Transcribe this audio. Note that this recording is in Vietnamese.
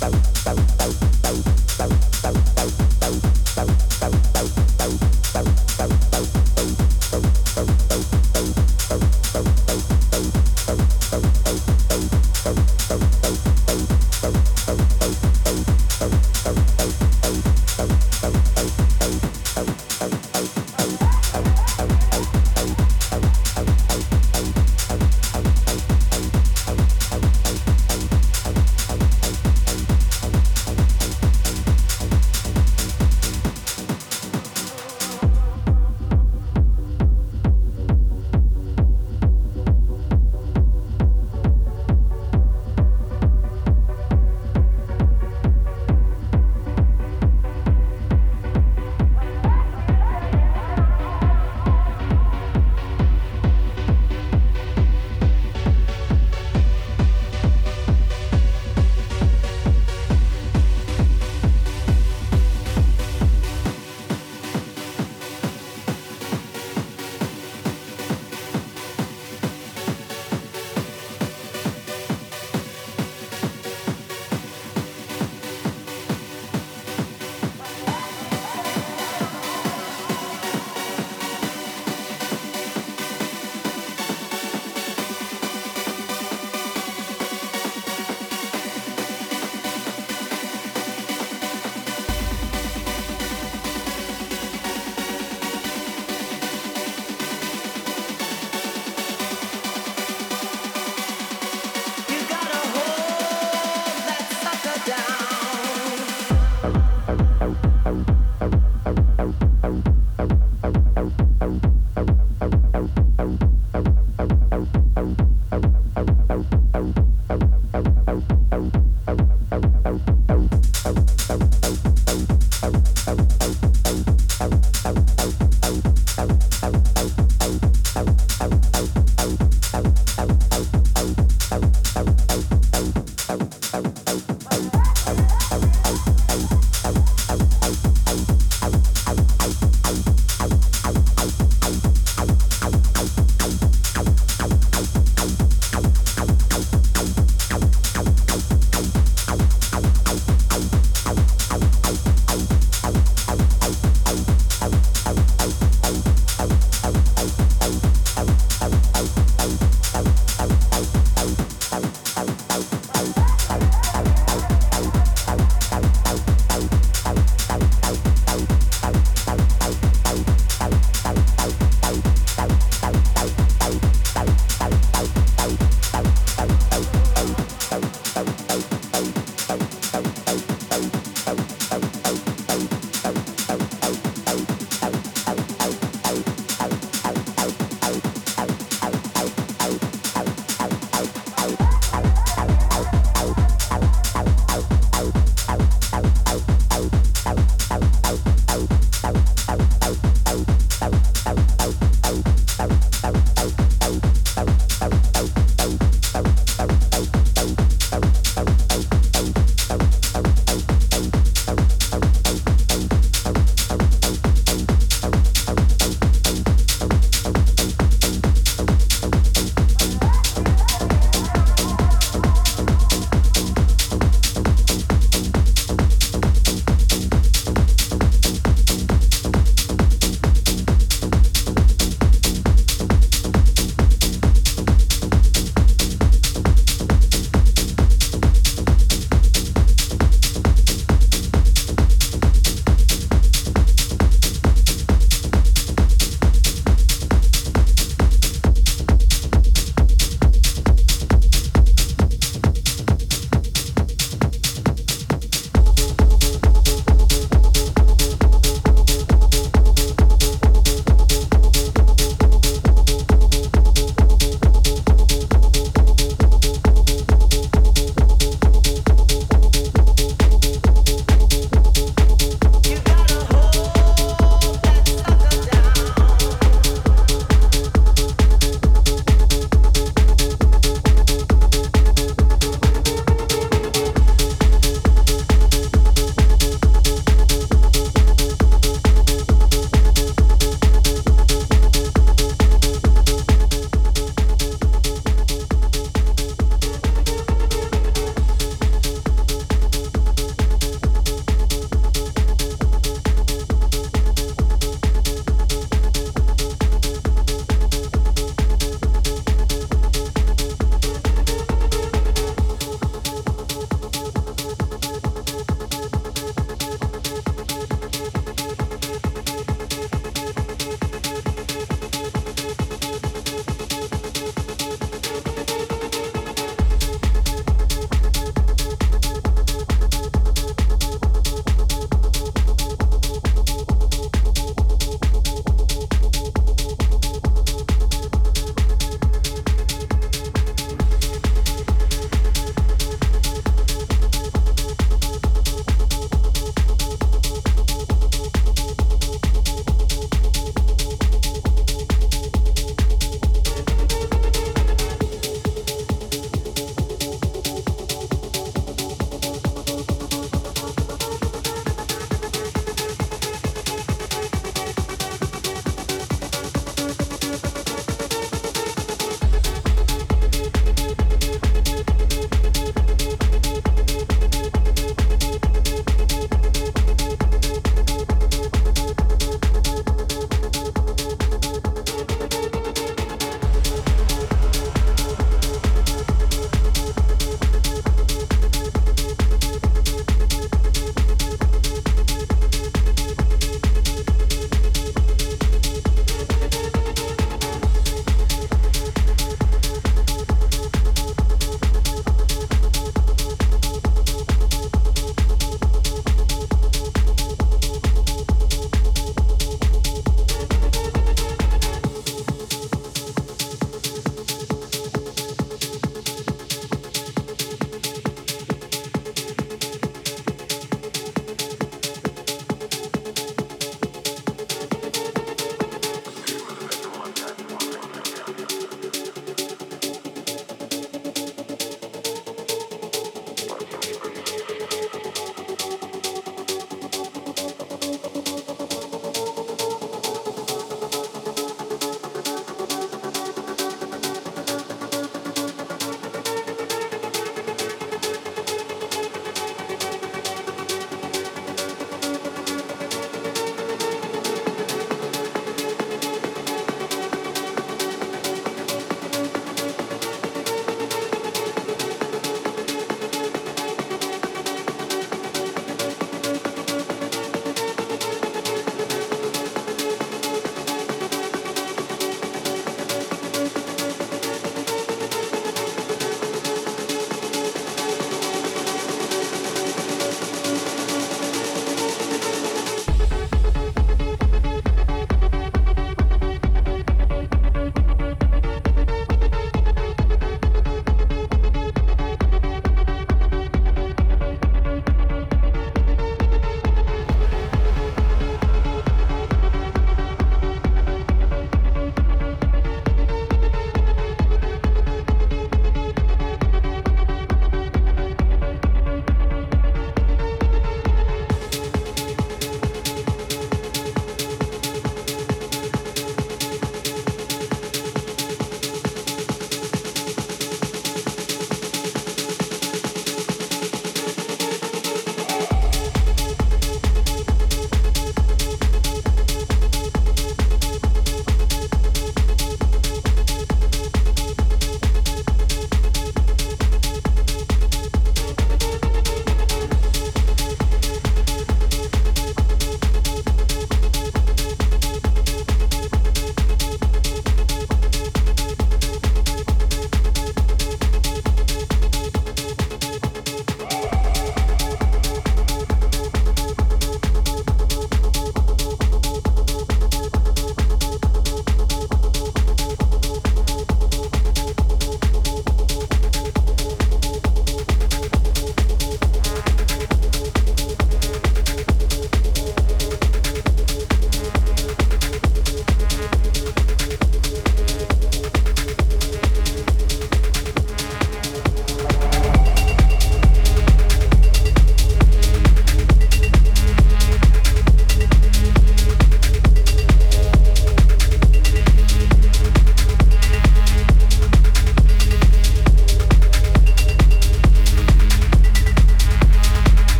Bye.